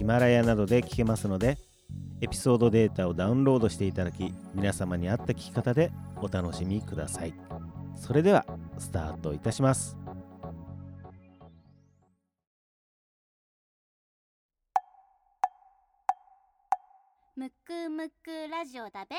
ヒマラヤなどで聞けますのでエピソードデータをダウンロードしていただき皆様に合った聞き方でお楽しみください。それではスタートいたします。むくむくラジオだべ。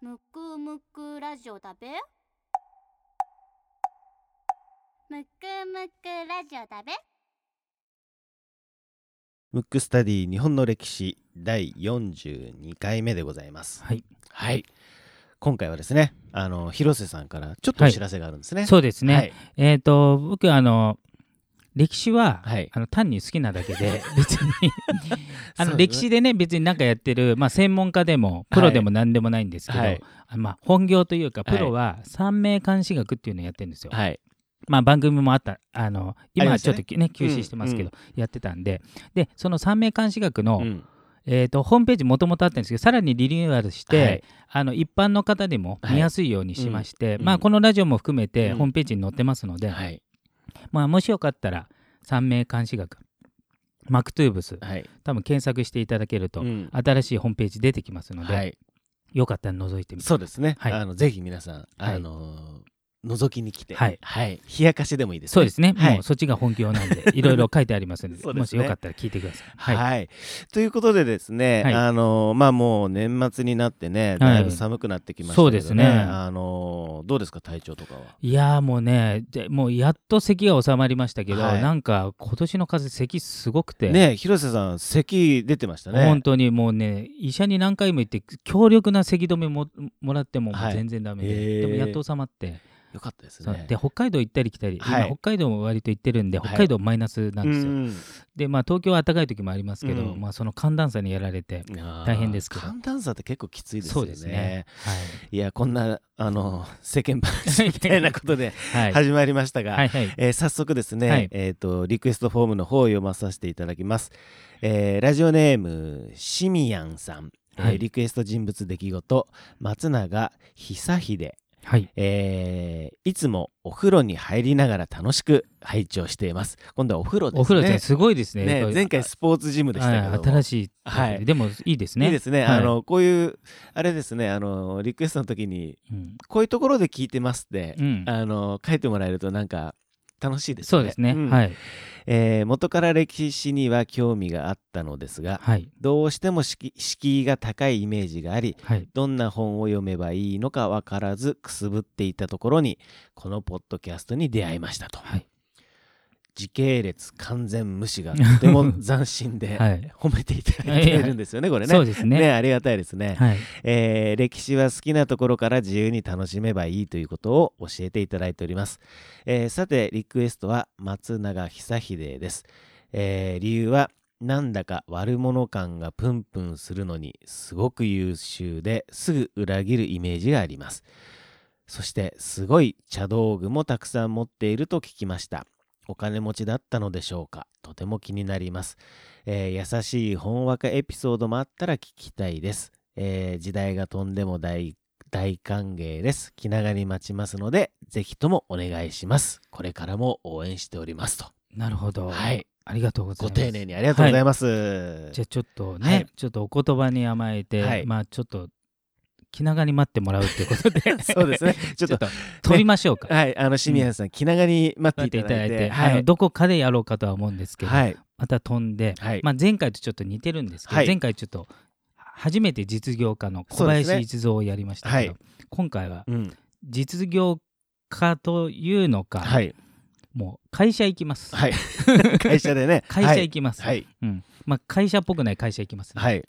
むくむくラジオだべ。むくむくラジオだべ。ムックスタディ日本の歴史第42回目でございます。はい、はい。今回はですねあの広瀬さんからちょっとお知らせがあるんですね、そうですね、はい。えっ、と僕あの歴史は、はい。あの単に好きなだけで 別に。あの歴史でね別に何かやってる、まあ、専門家でもプロでも何でもないんですけど、はい。あまあ、本業というかはいプロは三名監視学っていうのをやってるんですよ。はいまあ、番組もあったあの今ましたね。ちょっとね休止してますけど、うやってたんで。でその三名監視学の、うん。えー、とホームページもともとあったんですけどさらにリニューアルして、はい。あの一般の方でも見やすいようにしまして、まあ、うん。うんこのラジオも含めてうん。ホームページに載ってますので、はい。まあ、もしよかったら三名監視学マクトゥーブスはい。多分検索していただけると、うん。新しいホームページ出てきますので、はい。よかったら覗いてみて。そうですね、はい。あのぜひ皆さんあの覗きに来て。はい。冷やかしでもいいですね。そうですね、はい。もうそっちが本業なんで いろいろ書いてありますのでですね。もしよかったら聞いてください。はい、はい。ということでですね、はい。あのまあもう年末になってねだいぶ寒くなってきましたけど、ね。そうですね。あのどうですか体調とかは？いやーもうねでもうやっと咳が収まりましたけど、はい。なんか今年の風邪咳すごくて、ね広瀬さん咳出てましたね。本当にもうね医者に何回も行って強力な咳止めももらっても全然ダメで、でもやっと収まって、よかったですね。で北海道行ったり来たり、はい。今北海道も割と行ってるんではい。北海道マイナスなんですよ、うんでまあ東京は暖かい時もありますけど、うん。まあその寒暖差にやられて大変ですけど。寒暖差って結構きついですよね。そうですね。い。やこんなあの世間話みたいなことで はい、はい始まりましたが、はいはい。えー早速ですね、はい。えー、とリクエストフォームの方を読まさせていただきます、えーラジオネームシミヤンさん、えーはい。リクエスト人物出来事松永久秀、はい。えーいつもお風呂に入りながら楽しく拝聴しています。今度はお風呂ですね。お風呂ってすごいですね。ね前回スポーツジムでしたけども、はい、新しい、はい。でもいいですね。いいですね、はい。あのこういうあれですねあのリクエストの時にうん。こういうところで聞いてますって、うん。あの書いてもらえるとなんか楽しいですね。そうですね、ん。はい。えー元から歴史には興味があったのですがはい。どうしても敷敷居が高いイメージがありはい。どんな本を読めばいいのか分からずくすぶっていたところにこのポッドキャストに出会いましたと、はい時系列完全無視がとても斬新で、はい。褒めていただいているんですよねこれね。そうですね。ねありがたいですね、はい。えー歴史は好きなところから自由に楽しめばいいということを教えていただいております、えーさてリクエストは松永久秀です、えー理由はなんだか悪者感がプンプンするのにすごく優秀ですぐ裏切るイメージがあります。そしてすごい茶道具もたくさん持っていると聞きましたお金持ちだったのでしょうか？とても気になります、えー優しいほんわかエピソードもあったら聞きたいです。えー時代が飛んでも大大歓迎です。気長に待ちますので、ぜひともお願いします。これからも応援しておりますと。なるほど。はい。ありがとうございごます。丁寧にありがとうございます。じゃあちょっとね、はい。ちょっとお言葉に甘えて、はい。まあちょっと気長に待ってもらうっていうことで そうですね。ちょっと、飛びましょうか、はい、あの、シミアンさん、気長に待ってていただいて、はい。あのどこかでやろうかとは思うんですけど、はい。また飛んで、はいまあ、前回とちょっと似てるんですけど、はい前回ちょっと初めて実業家の小林一三をやりましたけど、はい今回はうん。実業家というのか、はい。もう会社行きます、はい。会社でね。会社行きます、はい。うんまあ、会社っぽくない会社行きますね、はい。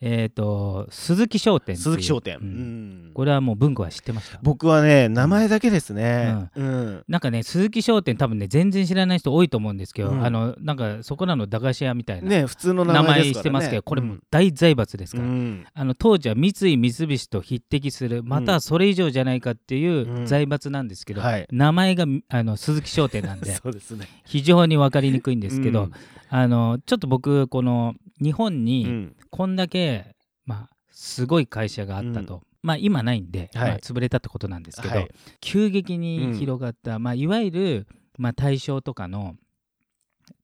えっ、と鈴木商店鈴木商店、ううん。んこれはもう文庫は知ってました？僕はね名前だけですね、うん。なんかね鈴木商店多分ね全然知らない人多いと思うんですけど、うん。あのなんかそこらの駄菓子屋みたいな、ね普通の名名前ね、してますけどこれもうん大財閥ですから、うん。あの当時は三井三菱と匹敵するまたはそれ以上じゃないかっていううん。財閥なんですけど、はい。名前があの鈴木商店なんで そうですね。非常に分かりにくいんですけど、うん。あのちょっと僕この日本うにん。こんだけ、まあ、すごい会社があったと、まあ今ないんで、はい。まあ、潰れたってことなんですけど、はい。急激に広がった、まあ、いわゆる、まあ、大正とかの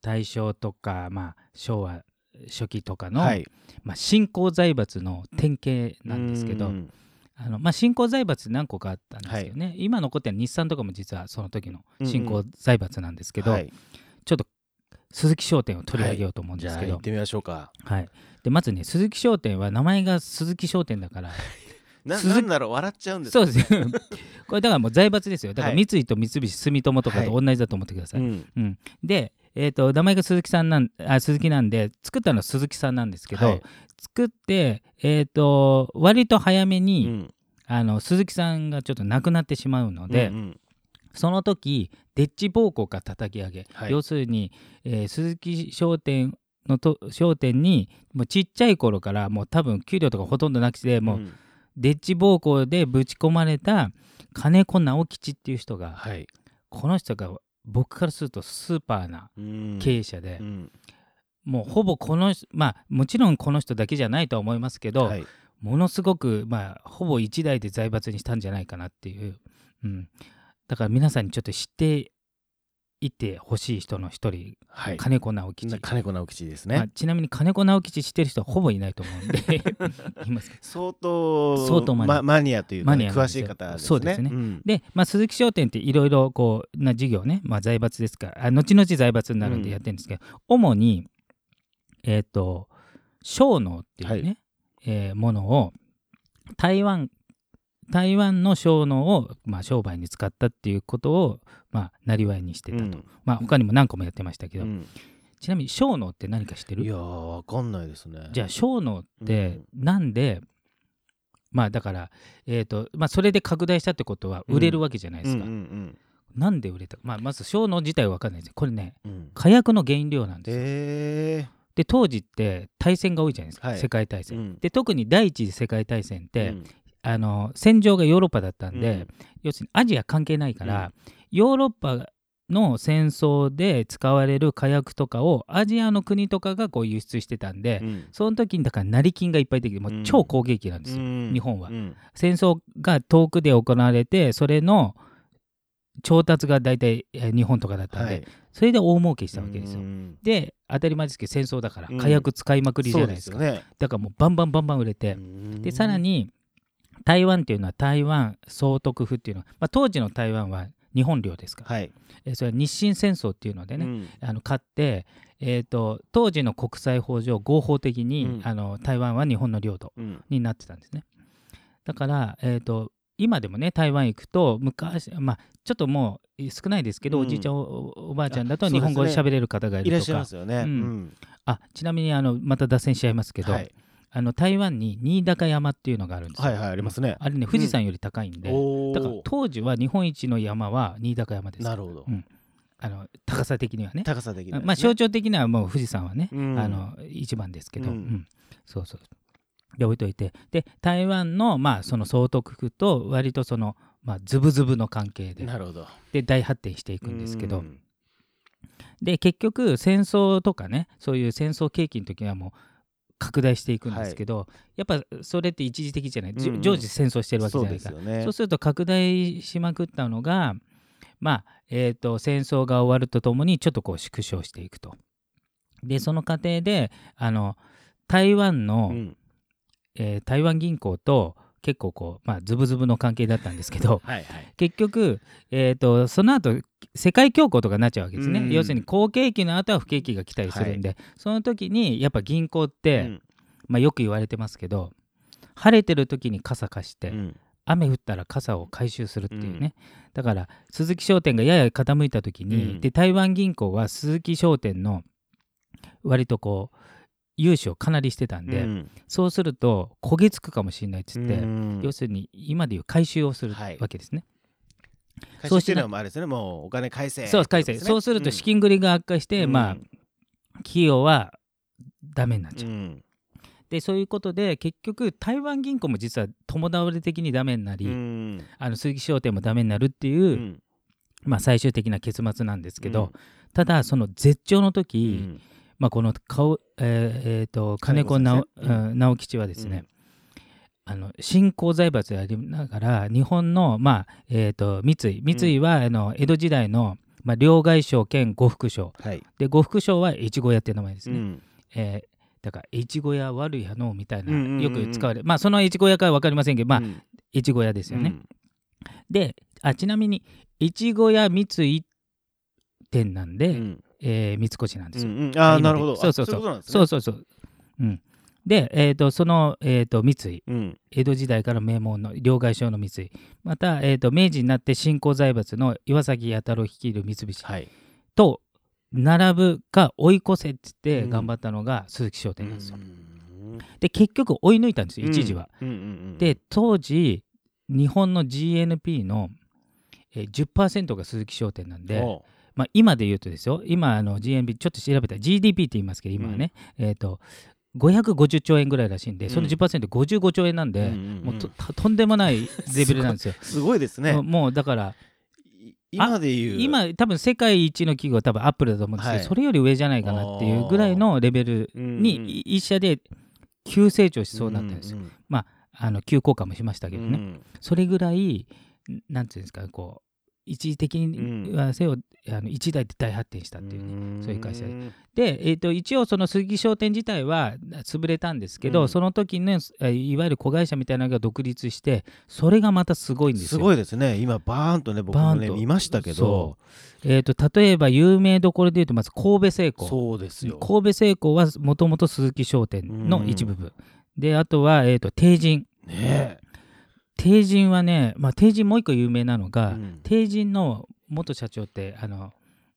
大正とか、まあ、昭和初期とかの、はい。まあ、新興財閥の典型なんですけど、うん。あのまあ、新興財閥何個かあったんですよね、今残ってる日産とかも実はその時の新興財閥なんですけど、はい。ちょっと鈴木商店を取り上げようと思うんじですけど、ゃあ行ってみましょうか。はい、でまずね鈴木商店は名前が鈴木商店だから。ななんだろう笑っちゃうんですそうです。よ これだからもう財閥ですよ。だからはい。三井と三菱住友とかと同じだと思ってください、うん。うん。で、えー、と名前が鈴木さんなんあ鈴木なんで作ったのは鈴木さんなんですけど、はい。作って、えー、と割と早めうに、ん。あの鈴木さんがちょっと亡くなってしまうので、うんうんその時デッチ暴行が叩き上げ、はい。要するに、えー鈴木商店のと商店にもうちっちゃい頃からもう多分給料とかほとんどなくてもう、ん。デッチ暴行でぶち込まれた金子直吉っていう人がはい。この人が僕からするとスーパーなうん。経営者で、うん。もうほぼこの人まあもちろんこの人だけじゃないとは思いますけど、はい。ものすごくまあほぼ一代で財閥にしたんじゃないかなっていう、うん、だから皆さんにちょっと知っていってほしい人の一人、はい。金子直吉、な金子直吉ですまあねちなみに金子直吉知ってる人はほぼいないと思うんで 相当相当マニア。まマニアというかマね詳しい方ですね。そうですね。ん。で、まあ、鈴木商店っていろいろこうな事業ね、まあ、財閥ですからあ後々財閥になるんでやってるんですけど、主にえっ、と商農っていうね、はい。えーものを台湾台湾の商農を、まあ、商売に使ったっていうことを、まあ、なりわいにしてたと、うん。まあ他にも何個もやってましたけど、うん。ちなみに商農って何か知ってる？いやーわかんないですね。じゃあ商農ってなんで、まあだから、えーとまあ、それで拡大したってことは売れるわけじゃないですか。うんうんなんで売れた？か、まあ、まず商農自体は分かんないです。よこれねうん。うん火薬の原料なんですよ。えで当時って大戦が多いじゃないですか、はい。世界大戦。うん。で特に第一次世界大戦っーて、うんあの戦場がヨーロッパだったんで、うん。要するにアジア関係ないから、ヨーロッパの戦争で使われる火薬とかをアジアの国とかがこう輸出してたんで、うん。その時にだから成金がいっぱいできてもう超攻撃なんですよ、うん。日本は。うん。戦争が遠くで行われてそれの調達が大体えー日本とかだったんで、はい。それで大儲けしたわけですよ。うん。で当たり前ですけど戦争だからうん。火薬使いまくりじゃないですか、ね。だからもうバンバンバンバン売れて、うん。でさらに台湾っていうのは台湾総督府っていうのは、まあ、当時の台湾は日本領ですから、はい。えそれは日清戦争っていうのでね、うん。あの勝って、えー、と当時の国際法上合法的に、うん。あの台湾は日本の領土うん。になってたんですね。だから、えー、と今でもね台湾行くと昔まあちょっともう少ないですけど、うん。おじいちゃんおおばあちゃんだと日本語で喋れる方がいいらっしゃいるとかますよね。うん。うん。あちなみにあのまた脱線しちゃいますけど、はいあの台湾に新高山っていうのがあるんですよ。はいはいありますね。あれね富士山より高いんで、おだからー。当時は日本一の山は新高山です。なるほど。うん。あの高さ的にはね。高さ的にはね。まあ象徴的にはもう富士山はね、うん。あの一番ですけど、うん。うん。そうそう。で置いといて。で台湾のまあその総督府と割とそのまあズブズブの関係でなるほど。で大発展していくんですけど、うん。で結局戦争とかねそういう戦争景気の時はもう拡大していくんですけど、やっぱそれって一時的じゃない、うんうん。常時戦争してるわけじそうゃないか。ですよね。そうすると拡大しまくったのが、まあえー、と戦争が終わるとともにちょっとこう縮小していくと。でその過程であの台湾の、うん。えー台湾銀行と結構こう、まあ、ズブズブの関係だったんですけど はいはい。結局、えー、とその後世界恐慌とかになっちゃうわけですね、うん。要するに好景気の後は不景気が来たりするんで、その時にやっぱ銀行って、うん。まあ、よく言われてますけど晴れてる時に傘貸して、うん。雨降ったら傘を回収するっていうね、だから鈴木商店がやや傾いた時に、うん。で台湾銀行は鈴木商店の割とこう融資をかなりしてたんで、うん。そうすると焦げつくかもしれないっつって、うん。要するに今でいう回収をするはい。わけですね。回収してるのもあれですねもうお金返せそう返せ、そうすると資金繰りが悪化して、まあ企業はダメになっちゃう。うん。でそういうことで結局台湾銀行も実は共倒れ的にダメになり、うん。あの鈴木商店もダメになるっていう、うん。まあ、最終的な結末なんですけど、うん。ただその絶頂の時、うんまあ、この顔、えーえーと金子直,、うん直吉はですね、あの新興財閥でありながら日本の、まあえー、と三井。三井は、あの江戸時代の、まあ、両替商兼呉服商。はい。で呉服商は越後屋っていう名前ですね、うん。えーだから越後屋悪いやのみたいな、うんうんうんうん。よく使われまあその越後屋かは分かりませんけどまあ、うん。越後屋ですよね、うん。であちなみに越後屋三井店なんで、うんえー三越なんですよ、うんうん。ああなるほど。そうそうそう。そうそうそう。う。ん、で、えー、とその、えー、と三井。うん。江戸時代から名門の両替商の三井。また、えー、と明治になって新興財閥の岩崎弥太郎率いる三菱はい。と並ぶか追い越せって言ってうん。頑張ったのが鈴木商店なんですよ。うん。で結局追い抜いたんですよ一時は。で当時日本の GNP の、えー、10%が鈴木商店なんで、まあ、今で言うとですよ、今あの GNP ちょっと調べたら GDP って言いますけど、今はね、えっ、と、550兆円ぐらいらしいんで、そのうん 10%55 兆円なんで、うんうんうんもうととんでもないレベルなんですよ。すごいですね。もうだから、い今で言う。今、多分世界一の企業は多分アップルだと思うんですけど、はい。それより上じゃないかなっていうぐらいのレベルに、うんうん。い一社で急成長しそうになったんですよ。うんあの急降下もしましたけどね。うん。それぐらい、なんていうんですか、こう、一時的にはせよ、あの一台で大発展したっていうね。そういう会社。でんで、えー、と一応その鈴木商店自体は潰れたんですけど、うん。その時ねえいわゆる子会社みたいなのが独立してそれがまたすごいんですよ。すごいですね。今バーンとね僕もねバーンと。見ましたけど。そえー、と例えば有名どころでいうとまず神戸製鋼。そうですよ。神戸製鋼はもともと鈴木商店の一部分、であとは、えー、と帝人。ね帝人はね、まあ、帝人もう一個有名なのえが、うん。帝人の元社長ってあの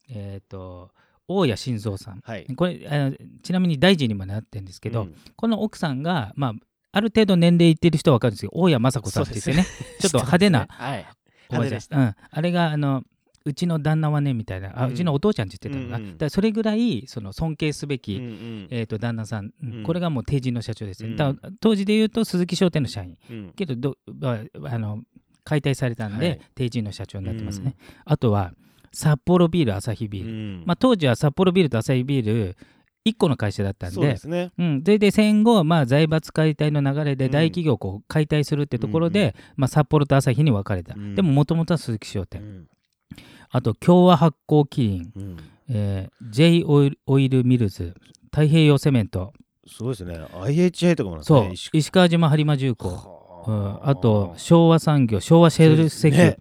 えっ、と大谷晋三さん。はい。これあのちなみに大臣にもなってるんですけど、うん。この奥さんが、まあ、ある程度年齢いってる人は分かるんですけど大谷雅子さんって言ってね。ちょっと派手なはい。おばあちゃん。派手うん、あれがあのうちの旦那はねみたいな。あ、ううんちのお父ちゃんって言ってたのかな、うんうん。それぐらいその尊敬すべき、うんうん。えー、と旦那さん、うん。うんこれがもう帝人の社長ですね、うん。当時で言うと鈴木商店の社員。うん。けどど、まあ、あの解体されたんで、はい。帝人の社長になってますね、あとは札幌ビールアサヒビール、うん。まあ、当時は札幌ビールとアサヒビール1個の会社だったんで。そね。うん、それで戦後、まあ、財閥解体の流れでうん。大企業をこう解体するってところで、うんうんまあ、札幌と朝日に分かれた、うん。でももともとは鈴木商店、うんあと共和発酵キリン、うん。えー J オイルオイルミルズ太平洋セメント。すごいですね。IHI とかもそう、ね石川島播磨重工、はうん、あと昭和産業昭和シェル石油、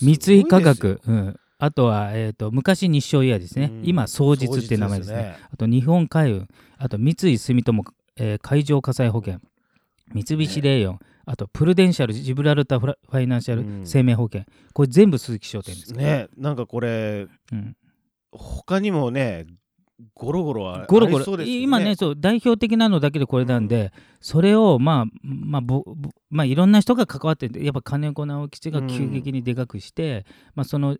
三井化学、うん、あとは、えー、と昔日商岩井ですね、うん。今双日っていう名前ですね。あと日本海運、あと三井住友、えー海上火災保険、三菱レーヨン、あとプルデンシャル、ジブラルタフラファイナンシャうん。ル生命保険、これ全部鈴木商店です。ねなんかこれうん、他にもねゴロゴロあゴロゴロ、今ねそう、代表的なのだけでこれなんで、それを、まあまあぼぼまあ、いろんな人が関わってて、やっぱ金子直吉が急激にでかくして、まあ、その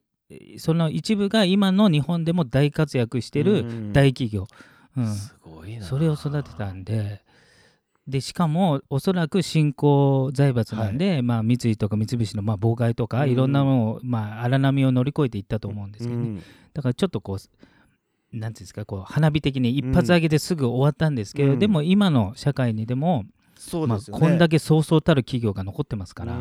その一部が今の日本でも大活躍してるうん。大企業。うん。すごいな。それを育てたんででしかもおそらく新興財閥なんで、まあ、三井とか三菱のまあ妨害とか、うんいろんなのを、まあ、荒波を乗り越えていったと思うんですけどね、うん。だからちょっとこうなんていうんですかこう花火的に一発上げてすぐ終わったんですけど、うん。でも今の社会にでも、まあ、こんだけそうそうたる企業が残ってますから、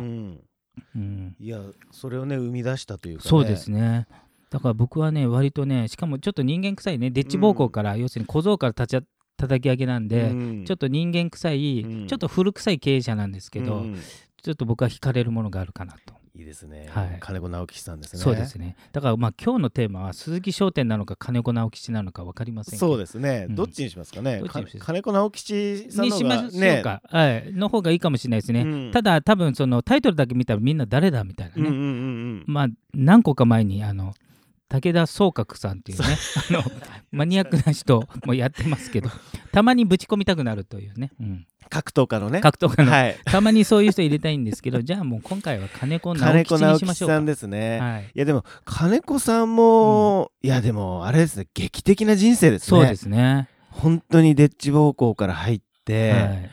いやそれをね生み出したというかね。そうですね。だから僕はね割とねしかもちょっと人間臭いね。デッチ暴行から、要するに小僧から立ちゃ叩き上げなんで、うん。ちょっと人間臭い、うん。ちょっと古臭い経営者なんですけど、うん。ちょっと僕は惹かれるものがあるかなと。いいですね、はい。金子直樹さんですね。そうですね。だからまあ今日のテーマは鈴木商店なのか金子直吉なのか分かりません。そうですね、うん。どっちにしますかね。どっちにす？か金子直吉さんの方がね。か、はい、の方がいいかもしれないですね。うん。ただ多分そのタイトルだけ見たらみんな誰だみたいなね。まあ何個か前にあの武田総覚さんっていうねあのマニアックな人もやってますけどたまにぶち込みたくなるというね、うん、格闘家のね。格闘家の、はい。たまにそういう人入れたいんですけどじゃあもう今回は金子直吉に直しましょうか。吉さんですね、はい、いやでも金子さんも、いやでもあれですね劇的な人生ですね。そうですね、本当にデッチ暴行から入って、はい。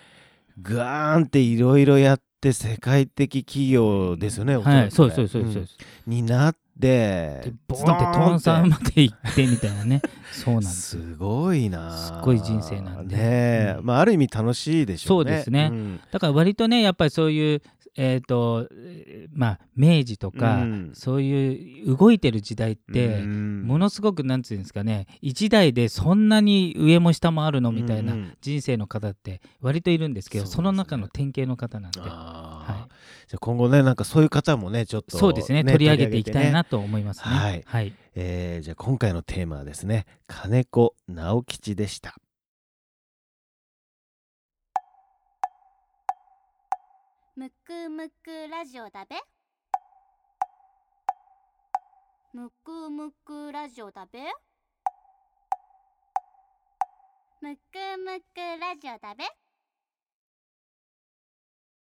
ガーンっていろいろやって世界的企業ですよね、はい、そうそうそうそうです、うん。になってでボーンってトンさんまで行って。みたいなねそうなんです。よすごいな。すごい人生なんで。ねえ、うん。まあある意味楽しいでしょうね。そうですね。ん。だから割とねやっぱりそういうえっ、とえーまあ明治とか、うん。そういう動いてる時代って、うん。ものすごくなんていうんですかね一代でそんなに上も下もあるのみたいなうんうん。人生の方って割といるんですけど、そうですね。その中の典型の方なんで、じゃあ今後ねなんかそういう方もねちょっとそうですね取り上げていきたいね。なと思いますね。はい。はい、えーじゃあ今回のテーマはですね金子直吉でした。むくむくラジオだべ。むくむくラジオだべ。むくむくラジオだべ